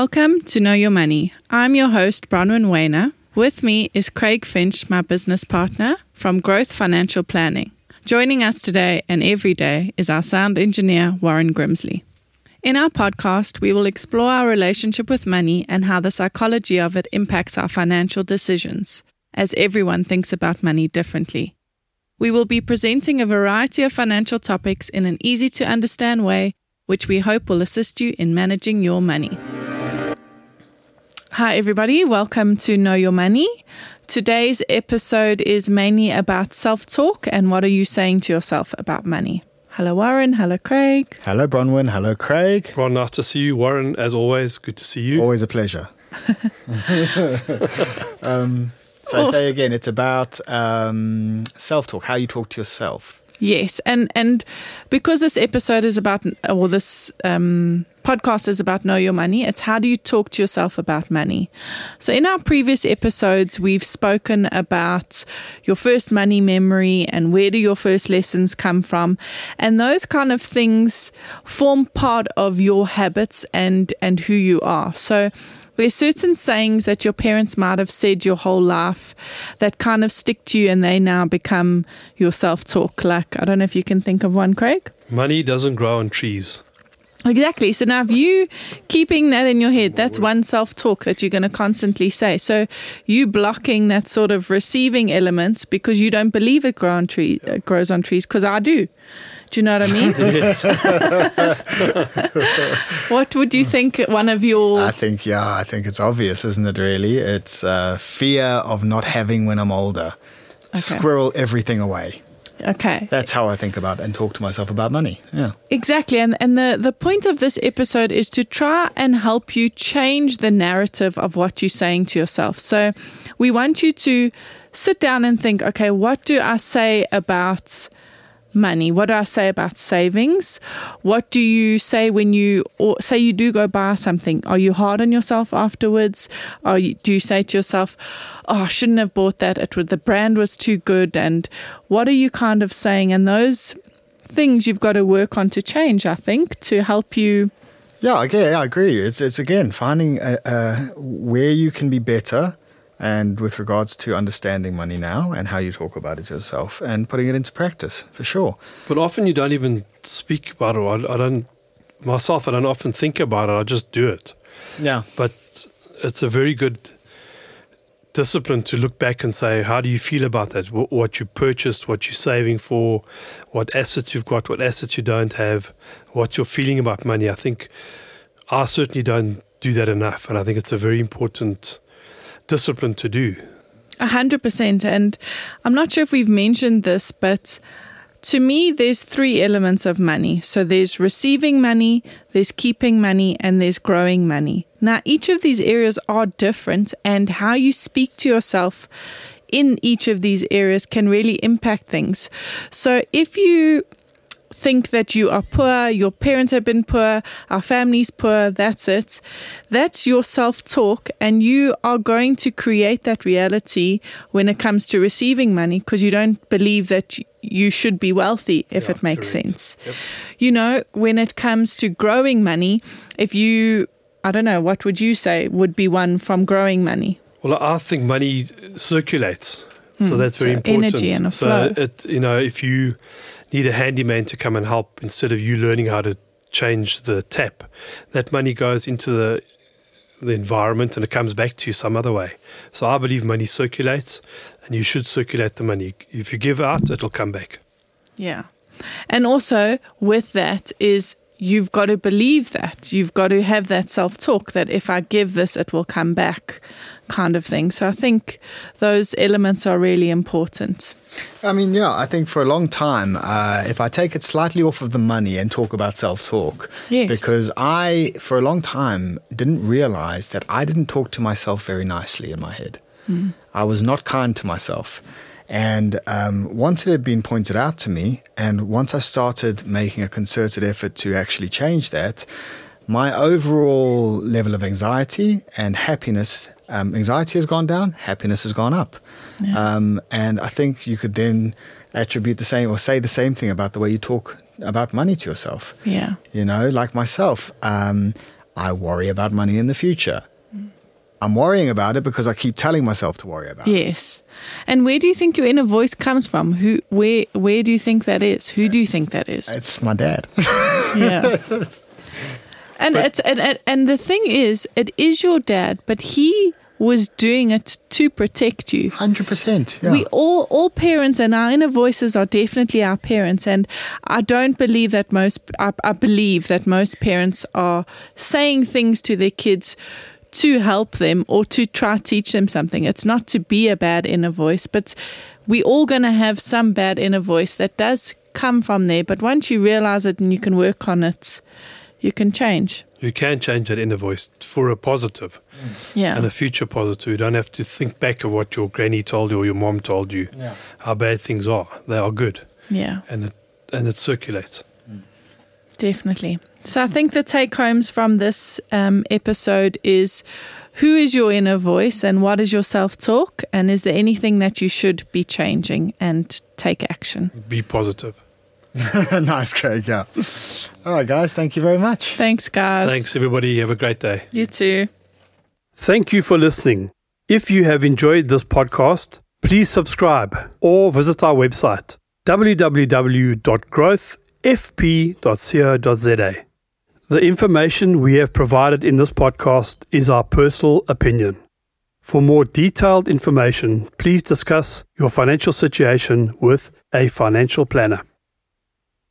Welcome to Know Your Money. I'm your host, Bronwyn Weiner. With me is Craig Finch, my business partner from Growth Financial Planning. Joining us today and every day is our sound engineer, Warren Grimsley. In our podcast, we will explore our relationship with money and how the psychology of it impacts our financial decisions, as everyone thinks about money differently. We will be presenting a variety of financial topics in an easy to understand way, which we hope will assist you in managing your money. Hi, everybody. Welcome to Know Your Money. Today's episode is mainly about self talk and what are you saying to yourself about money. Hello, Warren. Hello, Craig. Hello, Bronwyn. Hello, Craig. Ron, nice to see you. Warren, as always, good to see you. Always a pleasure. um, so I say again, it's about um, self talk, how you talk to yourself. Yes, and and because this episode is about, or this um, podcast is about know your money, it's how do you talk to yourself about money. So in our previous episodes, we've spoken about your first money memory and where do your first lessons come from, and those kind of things form part of your habits and and who you are. So there's certain sayings that your parents might have said your whole life that kind of stick to you and they now become your self talk. Like, I don't know if you can think of one, Craig. Money doesn't grow on trees. Exactly. So now, if you keeping that in your head, that's one self talk that you're going to constantly say. So you blocking that sort of receiving element because you don't believe it grow on tree, uh, grows on trees, because I do. Do you know what I mean? what would you think one of your. I think, yeah, I think it's obvious, isn't it, really? It's uh, fear of not having when I'm older. Okay. Squirrel everything away. Okay. That's how I think about and talk to myself about money. Yeah. Exactly. And and the, the point of this episode is to try and help you change the narrative of what you're saying to yourself. So we want you to sit down and think, okay, what do I say about money? What do I say about savings? What do you say when you or say you do go buy something? Are you hard on yourself afterwards? Or you, do you say to yourself, "Oh, I shouldn't have bought that. It was, the brand was too good." And what are you kind of saying? And those things you've got to work on to change. I think to help you. Yeah, yeah, I agree. It's it's again finding where you can be better and with regards to understanding money now and how you talk about it yourself and putting it into practice for sure. But often you don't even speak about it. I, I don't myself. I don't often think about it. I just do it. Yeah. But it's a very good discipline to look back and say, how do you feel about that? What you purchased, what you're saving for, what assets you've got, what assets you don't have, what's your feeling about money. I think I certainly don't do that enough, and I think it's a very important discipline to do. A hundred percent. And I'm not sure if we've mentioned this, but to me, there's three elements of money. So there's receiving money, there's keeping money, and there's growing money. Now, each of these areas are different, and how you speak to yourself in each of these areas can really impact things. So if you think that you are poor, your parents have been poor, our family's poor, that's it. That's your self talk, and you are going to create that reality when it comes to receiving money because you don't believe that you should be wealthy, if yeah, it makes correct. sense. Yep. You know, when it comes to growing money, if you, I don't know, what would you say would be one from growing money? Well, I think money circulates. So mm, that's very so important. Energy and a flow. So, it, you know, if you need a handyman to come and help instead of you learning how to change the tap. That money goes into the the environment and it comes back to you some other way. So I believe money circulates and you should circulate the money. If you give out, it'll come back. Yeah. And also with that is you've got to believe that. You've got to have that self talk that if I give this, it will come back, kind of thing. So I think those elements are really important. I mean, yeah, I think for a long time, uh, if I take it slightly off of the money and talk about self talk, yes. because I, for a long time, didn't realize that I didn't talk to myself very nicely in my head. Mm. I was not kind to myself. And um, once it had been pointed out to me, and once I started making a concerted effort to actually change that, my overall level of anxiety and happiness, um, anxiety has gone down, happiness has gone up. Yeah. Um, and I think you could then attribute the same or say the same thing about the way you talk about money to yourself. Yeah. You know, like myself, um, I worry about money in the future. I'm worrying about it because I keep telling myself to worry about it. Yes. And where do you think your inner voice comes from? Who where where do you think that is? Who do you think that is? It's my dad. Yeah. and it's and, and and the thing is, it is your dad, but he was doing it to protect you. 100%. We all all parents and our inner voices are definitely our parents and I don't believe that most I, I believe that most parents are saying things to their kids to help them or to try teach them something. It's not to be a bad inner voice, but we all going to have some bad inner voice that does come from there, but once you realize it and you can work on it, you can change. You can change that inner voice for a positive Yeah. and a future positive. You don't have to think back of what your granny told you or your mom told you, Yeah. how bad things are. They are good. yeah. And it, and it circulates. Mm. Definitely. So I think the take homes from this um, episode is who is your inner voice and what is your self talk? And is there anything that you should be changing and take action? Be positive. nice, Craig. Yeah. All right, guys. Thank you very much. Thanks, guys. Thanks, everybody. Have a great day. You too. Thank you for listening. If you have enjoyed this podcast, please subscribe or visit our website www.growthfp.co.za. The information we have provided in this podcast is our personal opinion. For more detailed information, please discuss your financial situation with a financial planner.